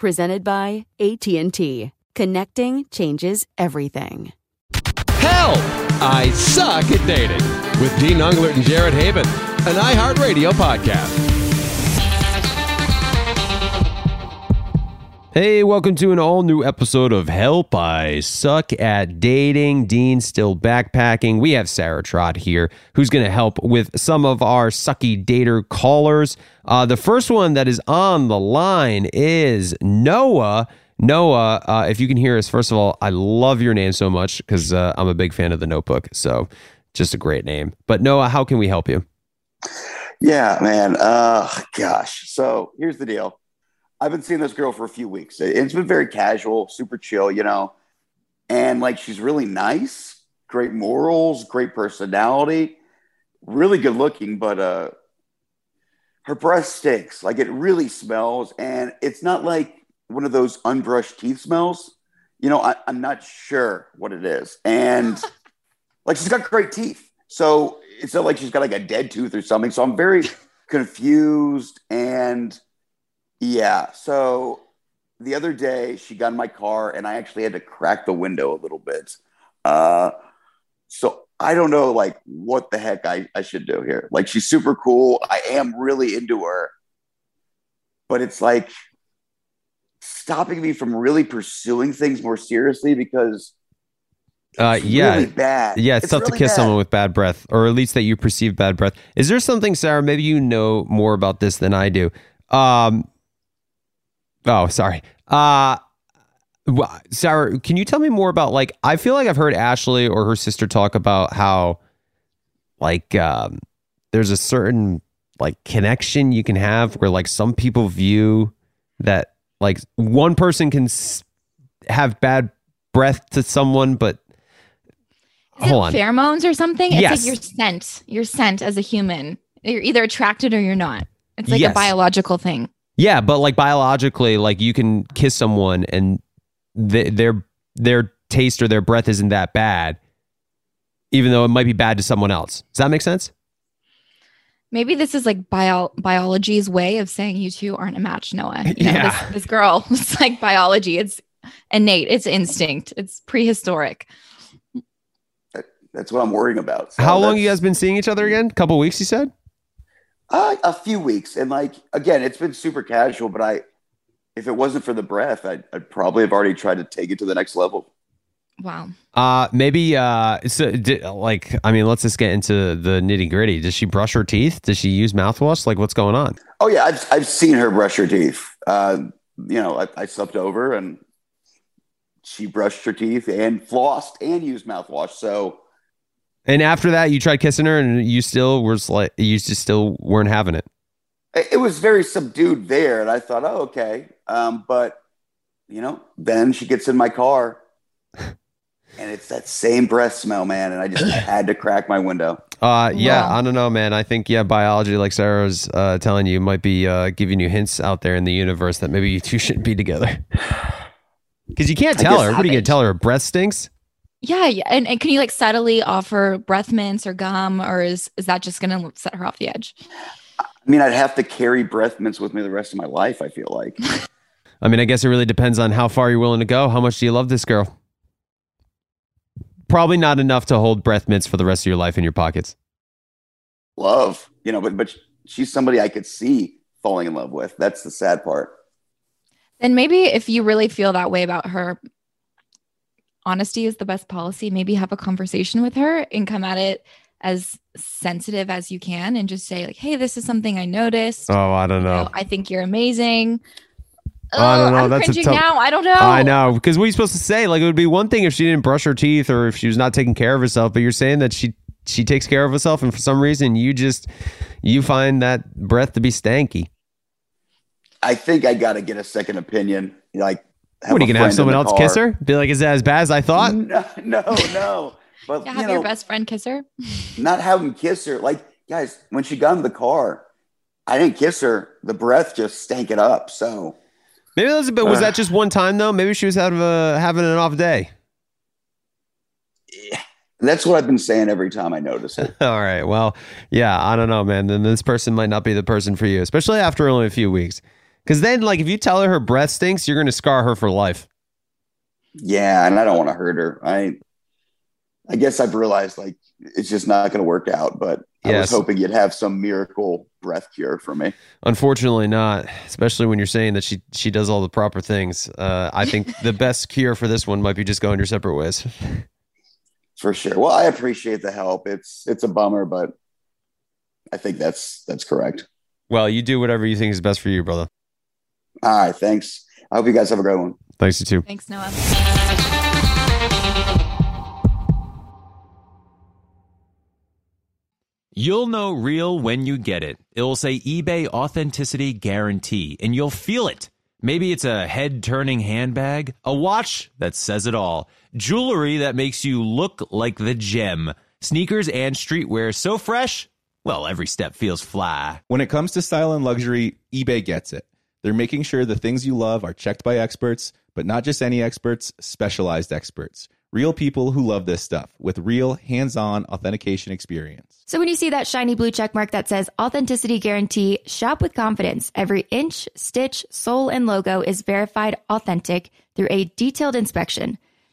Presented by AT&T. Connecting changes everything. Help! I suck at dating. With Dean Unglert and Jared Haibon, an iHeartRadio podcast. Hey, welcome to an all new episode of Help I Suck at Dating. Dean still backpacking. We have Sarah Trott here who's going to help with some of our sucky dater callers. Uh, the first one that is on the line is Noah. Noah, uh, if you can hear us, first of all, I love your name so much because uh, I'm a big fan of the notebook. So just a great name. But Noah, how can we help you? Yeah, man. Uh, gosh. So here's the deal. I've been seeing this girl for a few weeks. It's been very casual, super chill, you know. And like she's really nice, great morals, great personality, really good looking, but uh her breath stinks. Like it really smells. And it's not like one of those unbrushed teeth smells. You know, I, I'm not sure what it is. And like she's got great teeth. So it's not like she's got like a dead tooth or something. So I'm very confused and yeah. So the other day she got in my car and I actually had to crack the window a little bit. Uh, so I don't know like what the heck I, I should do here. Like she's super cool. I am really into her, but it's like stopping me from really pursuing things more seriously because Uh, yeah, really bad. Yeah, it's, It's tough to kiss bad. someone with bad breath, or at least that you perceive bad breath. Is there something, Sarah? Maybe you know more about this than I do. Um, oh, sorry. Uh, Sarah, can you tell me more about like? I feel like I've heard Ashley or her sister talk about how, like, um, there's a certain like connection you can have where like some people view that like one person can s- have bad breath to someone, but Is hold it on. pheromones or something? It's Yes. like your scent. Your scent as a human. You're either attracted or you're not. It's like Yes. a biological thing. Yeah, but like biologically, like you can kiss someone and th- their their taste or their breath isn't that bad, even though it might be bad to someone else. Does that make sense? Maybe this is like bio- biology's way of saying you two aren't a match, Noah. You know, Yeah. this, this girl, it's like biology. It's innate. It's instinct. It's prehistoric. That's what I'm worrying about. So How long that's- you guys been seeing each other again? A couple weeks, you said. Uh, a few weeks, and like again, it's been super casual. But I, if it wasn't for the breath, I'd, I'd probably have already tried to take it to the next level. Wow. Uh, maybe. Uh, so di- like, I mean, let's just get into the nitty gritty. Does she brush her teeth? Does she use mouthwash? Like, what's going on? Oh yeah, I've I've seen her brush her teeth. Uh, you know, I, I slept over and she brushed her teeth and flossed and used mouthwash. So And after that, you tried kissing her, and you still were like, you just still weren't having it. it, it was very subdued there, and I thought, oh okay. Um, but you know, then she gets in my car and it's that same breath smell, man. And I just had to crack my window. Uh, yeah, Wow. I don't know, man. I think yeah, biology, like Sarah's uh, telling you, might be uh, giving you hints out there in the universe that maybe you two shouldn't be together. Because you can't tell guess her. What are you gonna tell her? Her breath stinks. Yeah, yeah. And, and can you like subtly offer breath mints or gum, or is is that just gonna set her off the edge? I mean, I'd have to carry breath mints with me the rest of my life, I feel like. I mean, I guess it really depends on how far you're willing to go. How much do you love this girl? Probably not enough to hold breath mints for the rest of your life in your pockets. Love, you know, but but she's somebody I could see falling in love with. That's the sad part. Then maybe if you really feel that way about her, honesty is the best policy. Maybe have a conversation with her and come at it as sensitive as you can and just say, like, hey, this is something I noticed. Oh, I don't You know. know, I think you're amazing. I don't know. I'm That's a cringing tough- now. I don't know. I know because what are you supposed to say? Like it would be one thing if she didn't brush her teeth or if she was not taking care of herself, but you're saying that she she takes care of herself, and for some reason you just you find that breath to be stanky. I think I got to get a second opinion. Like, have what are you gonna have someone else car. kiss her? Be like, is that as bad as I thought? No, no, no. But you have know, your best friend kiss her. not have him kiss her. Like, guys, when she got in the car, I didn't kiss her. The breath just stank it up. So Maybe that was, but was Uh. that just one time though? Maybe she was having a, having an off day. that's what I've been saying every time I notice it. All right. Well, yeah, I don't know, man. Then this person might not be the person for you, especially after only a few weeks. Because then, like, if you tell her her breath stinks, you're going to scar her for life. Yeah, and I don't want to hurt her. I, I guess I've realized like it's just not going to work out. But I was hoping you'd have some miracle breath cure for me. Unfortunately, not. Especially when you're saying that she she does all the proper things. Uh, I think the best cure for this one might be just going your separate ways. For sure. Well, I appreciate the help. It's it's a bummer, but I think that's that's correct. Well, you do whatever you think is best for you, brother. All right, thanks. I hope you guys have a great one. Thanks you too. Thanks, Noah. You'll know real when you get it. It'll say eBay Authenticity Guarantee, and you'll feel it. Maybe it's a head turning handbag, a watch that says it all, jewelry that makes you look like the gem, sneakers and streetwear so fresh, well, every step feels fly. When it comes to style and luxury, eBay gets it. They're making sure the things you love are checked by experts, but not just any experts, specialized experts. Real people who love this stuff with real hands on authentication experience. So when you see that shiny blue check mark that says authenticity guarantee, shop with confidence. Every inch, stitch, sole, and logo is verified authentic through a detailed inspection.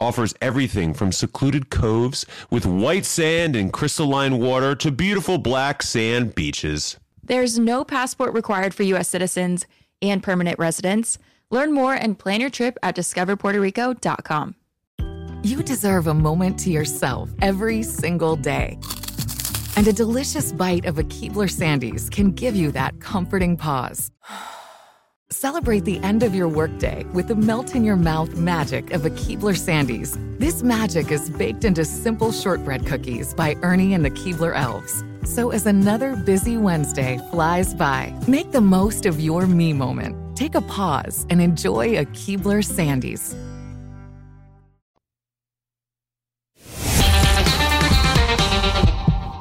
offers everything from secluded coves with white sand and crystalline water to beautiful black sand beaches. There's no passport required for U.S. citizens and permanent residents. Learn more and plan your trip at discoverpuertorico.com. You deserve a moment to yourself every single day. And a delicious bite of a Keebler Sandies can give you that comforting pause. Celebrate the end of your workday with the melt in your mouth magic of a Keebler Sandies. This magic is baked into simple shortbread cookies by Ernie and the Keebler Elves. So as another busy Wednesday flies by, make the most of your me moment. Take a pause and enjoy a Keebler Sandies.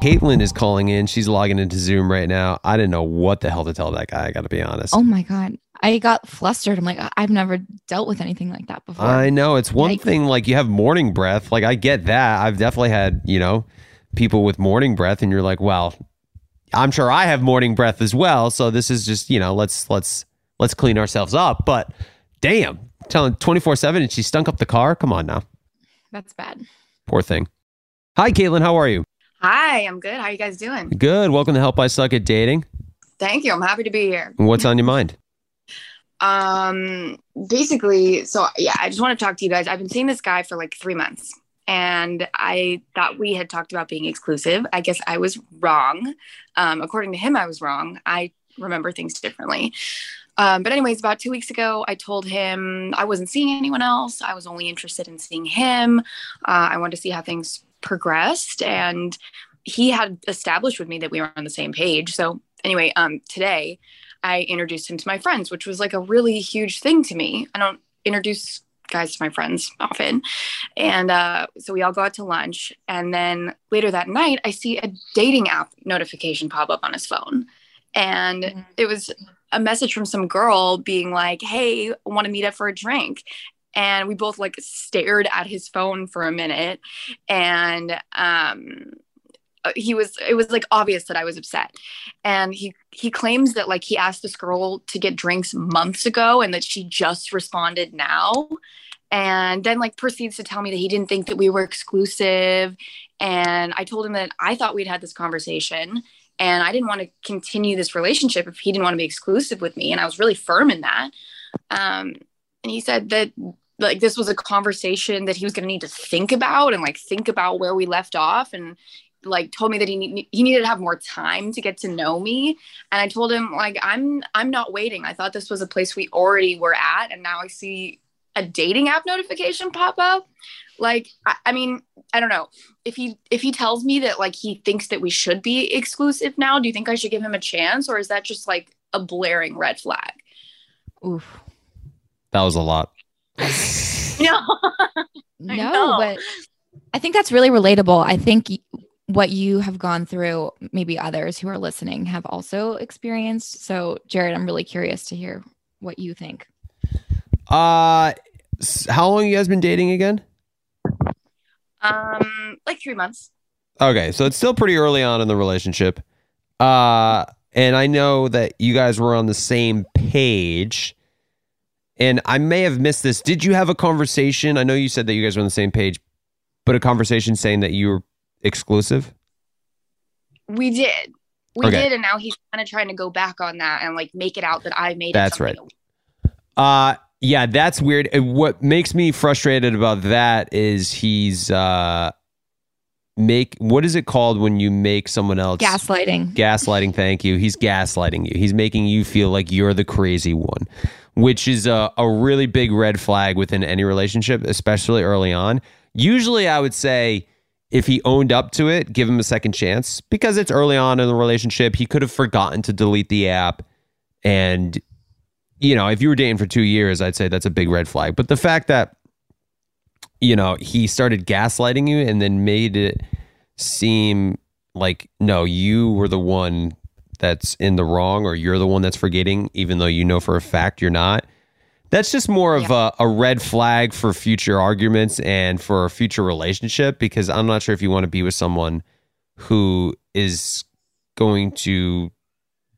Caitlin is calling in. She's logging into Zoom right now. I didn't know what the hell to tell that guy. I got to be honest. Oh my god, I got flustered. I'm like, I- I've never dealt with anything like that before. I know it's one Yikes. thing like you have morning breath. Like I get that. I've definitely had, you know, people with morning breath and you're like, well, I'm sure I have morning breath as well. So this is just, you know, let's let's let's clean ourselves up. But damn, telling 24-7 and she stunk up the car. Come on now. That's bad. Poor thing. Hi, Caitlin. How are you? Hi, I'm good. How are you guys doing? Good. Welcome to Help I Suck at Dating. Thank you. I'm happy to be here. What's on your mind? Um, basically, so yeah, I just want to talk to you guys. I've been seeing this guy for like three months, and I thought we had talked about being exclusive. I guess I was wrong. Um, according to him, I was wrong. I remember things differently. Um, but anyways, about two weeks ago, I told him I wasn't seeing anyone else. I was only interested in seeing him. Uh, I wanted to see how things progressed, and he had established with me that we were on the same page. So anyway, um, today I introduced him to my friends, which was like a really huge thing to me. I don't introduce guys to my friends often. And uh, so we all go out to lunch. And then later that night, I see a dating app notification pop up on his phone. And Mm-hmm. it was a message from some girl being like, Hey, want to meet up for a drink? And we both like stared at his phone for a minute. And um, he was it was like obvious that I was upset. And he he claims that like he asked this girl to get drinks months ago and that she just responded now. And then like proceeds to tell me that he didn't think that we were exclusive. And I told him that I thought we'd had this conversation and I didn't want to continue this relationship if he didn't want to be exclusive with me. And I was really firm in that. Um, and he said that like this was a conversation that he was going to need to think about and like think about where we left off and like told me that he need, he needed to have more time to get to know me and i told him like i'm i'm not waiting i thought this was a place we already were at and now i see a dating app notification pop up like I, I mean i don't know if he if he tells me that like he thinks that we should be exclusive now do you think i should give him a chance or is that just like a blaring red flag Oof. That was a lot. no No, know. but I think that's really relatable. I think y- what you have gone through, maybe others who are listening have also experienced. So, Jared, I'm really curious to hear what you think. Uh how long you guys been dating again? um like three months Okay, so it's still pretty early on in the relationship. Uh and I know that you guys were on the same page. And I may have missed this. Did you have a conversation? I know you said that you guys were on the same page, but a conversation saying that you were exclusive? We did. We Okay. did, and now he's kind of trying to go back on that and like make it out that I made. it That's right. Uh yeah, that's weird. What makes me frustrated about that is he's uh make what is it called when you make someone else Gaslighting. gaslighting thank you he's gaslighting you he's making you feel like you're the crazy one which is a, a really big red flag within any relationship especially early on usually i would say if he owned up to it give him a second chance. Because it's early on in the relationship he could have forgotten to delete the app. And you know if you were dating for two years i'd say that's a big red flag. But the fact that you know he started gaslighting you and then made it seem like no you were the one that's in the wrong or you're the one that's forgetting even though you know for a fact you're not that's just more of a, a red flag for future arguments and for a future relationship because i'm not sure if you want to be with someone who is going to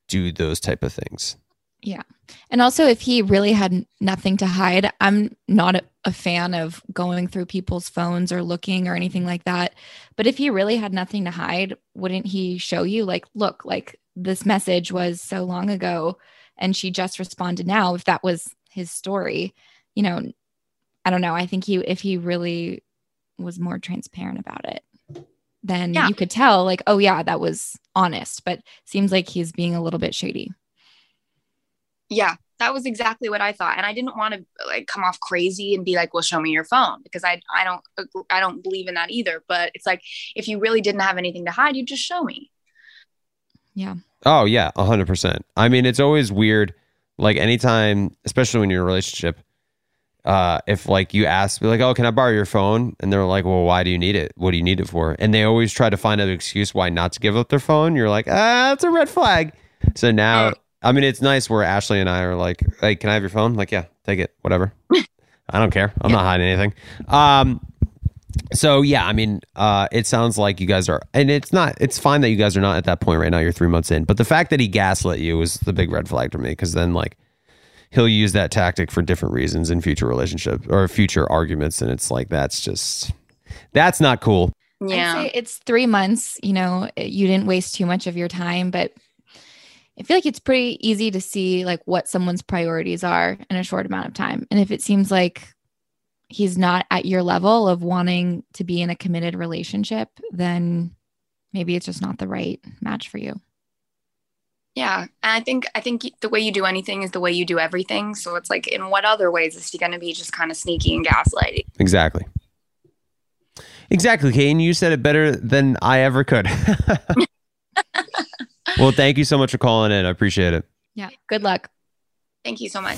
do those type of things Yeah. And also, if he really had nothing to hide, I'm not a fan of going through people's phones or looking or anything like that. But if he really had nothing to hide, wouldn't he show you, like, look, like this message was so long ago and she just responded now? If that was his story, you know, I don't know. I think he, if he really was more transparent about it, then Yeah. you could tell, like, oh, yeah, that was honest. But seems like he's being a little bit shady. Yeah, that was exactly what I thought, and I didn't want to like come off crazy and be like, "Well, show me your phone," because I I don't I don't believe in that either. But it's like if you really didn't have anything to hide, you just show me. Yeah. Oh yeah, a hundred percent. I mean, it's always weird. Like anytime, especially when you're in a relationship, uh, if like you ask, be like, "Oh, can I borrow your phone?" and they're like, "Well, why do you need it? What do you need it for?" And they always try to find an excuse why not to give up their phone. You're like, "Ah, that's a red flag." So now, I mean, it's nice where Ashley and I are like, "Hey, can I have your phone?" Like, yeah, take it, whatever. I don't care. I'm not hiding anything. Um, So yeah, I mean, uh, it sounds like you guys are, and it's not. It's fine that you guys are not at that point right now. You're three months in, but the fact that he gaslit you was the big red flag for me because then like he'll use that tactic for different reasons in future relationships or future arguments, and it's like that's just that's not cool. I'd say it's three months. You know, you didn't waste too much of your time, but I feel like it's pretty easy to see like what someone's priorities are in a short amount of time. And if it seems like he's not at your level of wanting to be in a committed relationship, then maybe it's just not the right match for you. Yeah, and I think I think the way you do anything is the way you do everything. So it's like, in what other ways is he going to be just kind of sneaky and gaslighting? Exactly. Exactly, Kate. And you said it better than I ever could. well, thank you so much for calling in. I appreciate it. Yeah. Good luck. Thank you so much.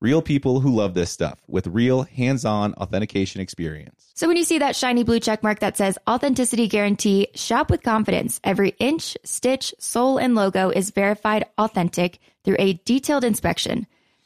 Real people who love this stuff with real hands on authentication experience. So when you see that shiny blue check mark that says authenticity guarantee, shop with confidence. Every inch, stitch, sole, and logo is verified authentic through a detailed inspection.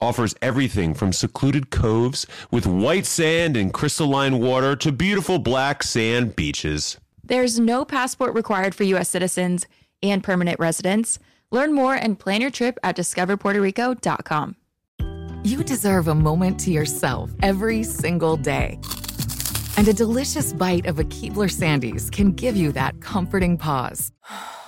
offers everything from secluded coves with white sand and crystalline water to beautiful black sand beaches. There's no passport required for U.S. citizens and permanent residents. Learn more and plan your trip at discoverpuertorico.com. You deserve a moment to yourself every single day. And a delicious bite of a Keebler Sandies can give you that comforting pause.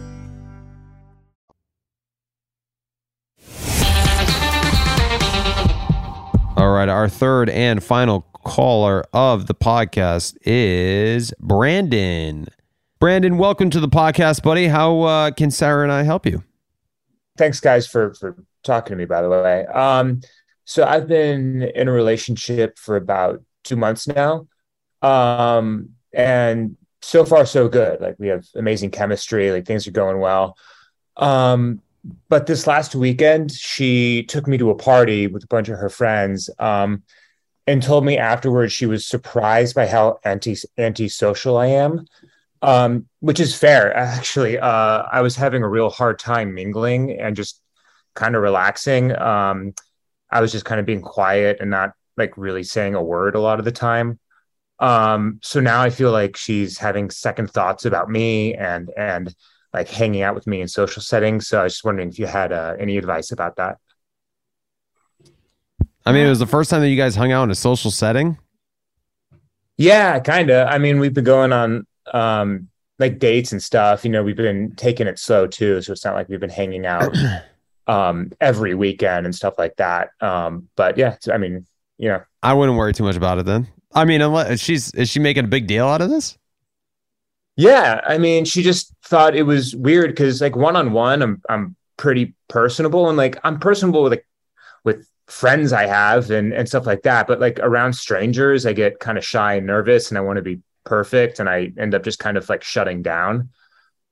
All right, our third and final caller of the podcast is Brandon. Brandon, welcome to the podcast, buddy. How uh, can Sarah and I help you? Thanks, guys, for for talking to me. By the way, um, so I've been in a relationship for about two months now, um, and so far so good. Like we have amazing chemistry. Like things are going well. Um, but this last weekend, she took me to a party with a bunch of her friends. Um, and told me afterwards she was surprised by how anti antisocial I am, um, which is fair. Actually, uh, I was having a real hard time mingling and just kind of relaxing. Um, I was just kind of being quiet and not like really saying a word a lot of the time. Um, so now I feel like she's having second thoughts about me and and like hanging out with me in social settings. So I was just wondering if you had uh, any advice about that. I mean, it was the first time that you guys hung out in a social setting. Yeah, kind of. I mean, we've been going on um like dates and stuff. You know, we've been taking it slow too, so it's not like we've been hanging out um every weekend and stuff like that. Um but yeah, I mean, you know, I wouldn't worry too much about it then. I mean, unless she's is she making a big deal out of this? Yeah, I mean, she just thought it was weird because like one on one, I'm I'm pretty personable and like I'm personable with like with friends I have and and stuff like that. But like around strangers, I get kind of shy and nervous, and I want to be perfect, and I end up just kind of like shutting down.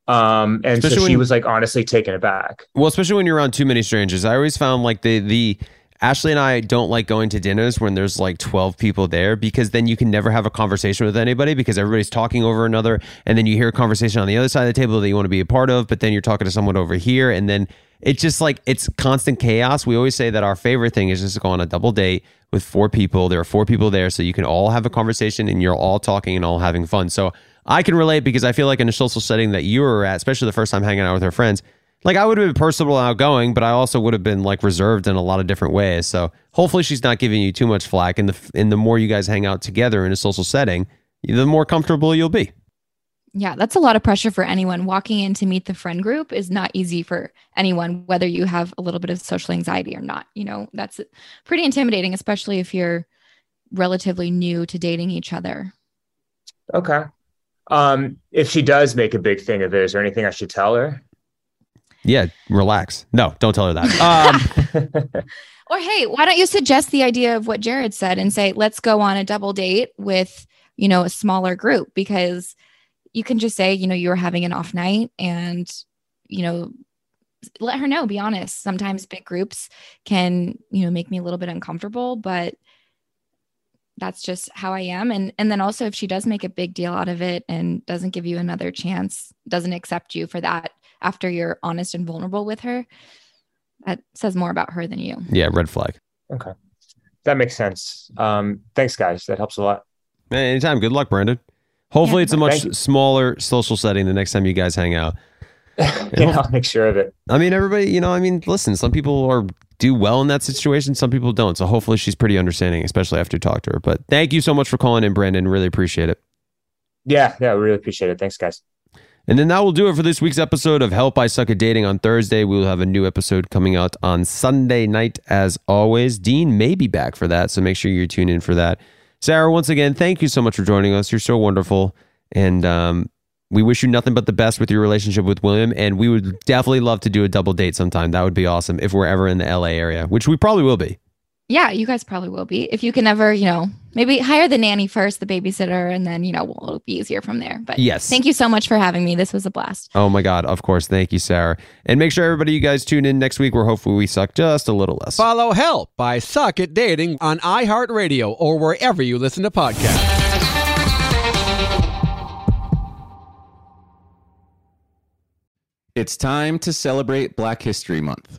Um, and Especially so she when- was like honestly taken aback. Well, especially when you're around too many strangers. I always found like the the Ashley and I don't like going to dinners when there's like 12 people there because then you can never have a conversation with anybody because everybody's talking over another and then you hear a conversation on the other side of the table that you want to be a part of, but then you're talking to someone over here and then it's just like it's constant chaos. We always say that our favorite thing is just to go on a double date with four people. There are four people there so you can all have a conversation and you're all talking and all having fun. So I can relate because I feel like in a social setting that you were at, especially the first time hanging out with her friends, like I would have been personable and outgoing, but I also would have been like reserved in a lot of different ways. So hopefully she's not giving you too much flack. And the and the more you guys hang out together in a social setting, the more comfortable you'll be. Yeah, that's a lot of pressure for anyone. Walking in to meet the friend group is not easy for anyone, whether you have a little bit of social anxiety or not. You know, that's pretty intimidating, especially if you're relatively new to dating each other. Okay. Um, if she does make a big thing of it, is there anything I should tell her? Yeah, relax. No, don't tell her that. Um, Or hey, why don't you suggest the idea of what Jared said and say, let's go on a double date with, you know, a smaller group because you can just say, you know, you were having an off night and, you know, let her know, be honest. Sometimes big groups can, you know, make me a little bit uncomfortable, but that's just how I am. And and then also if she does make a big deal out of it and doesn't give you another chance, doesn't accept you for that after you're honest and vulnerable with her, that says more about her than you. yeah, red flag. Okay. That makes sense. Um, thanks, guys. That helps a lot. Man, anytime. Good luck, Brandon. Hopefully, Yeah. it's a much smaller social setting the next time you guys hang out. yeah, I'll make sure of it. I mean, everybody, you know, I mean, listen, some people are do well in that situation, some people don't. So hopefully, she's pretty understanding, especially after you talk to her. But thank you so much for calling in, Brandon. Really appreciate it. Yeah, yeah, we really appreciate it. Thanks, guys. And then that will do it for this week's episode of Help I Suck at Dating on Thursday. We will have a new episode coming out on Sunday night, as always. Dean may be back for that, so make sure you tune in for that. Sarah, once again, thank you so much for joining us. You're so wonderful. And um, we wish you nothing but the best with your relationship with William. And we would definitely love to do a double date sometime. That would be awesome if we're ever in the LA area, which we probably will be. Yeah, you guys probably will be. If you can ever, you know, maybe hire the nanny first, the babysitter, and then, you know, it'll be easier from there. But Yes. thank you so much for having me. This was a blast. Oh my God. Of course. Thank you, Sarah. And make sure everybody, you guys tune in next week where hopefully we suck just a little less. Follow Help I Suck at Dating on iHeartRadio or wherever you listen to podcasts. It's time to celebrate Black History Month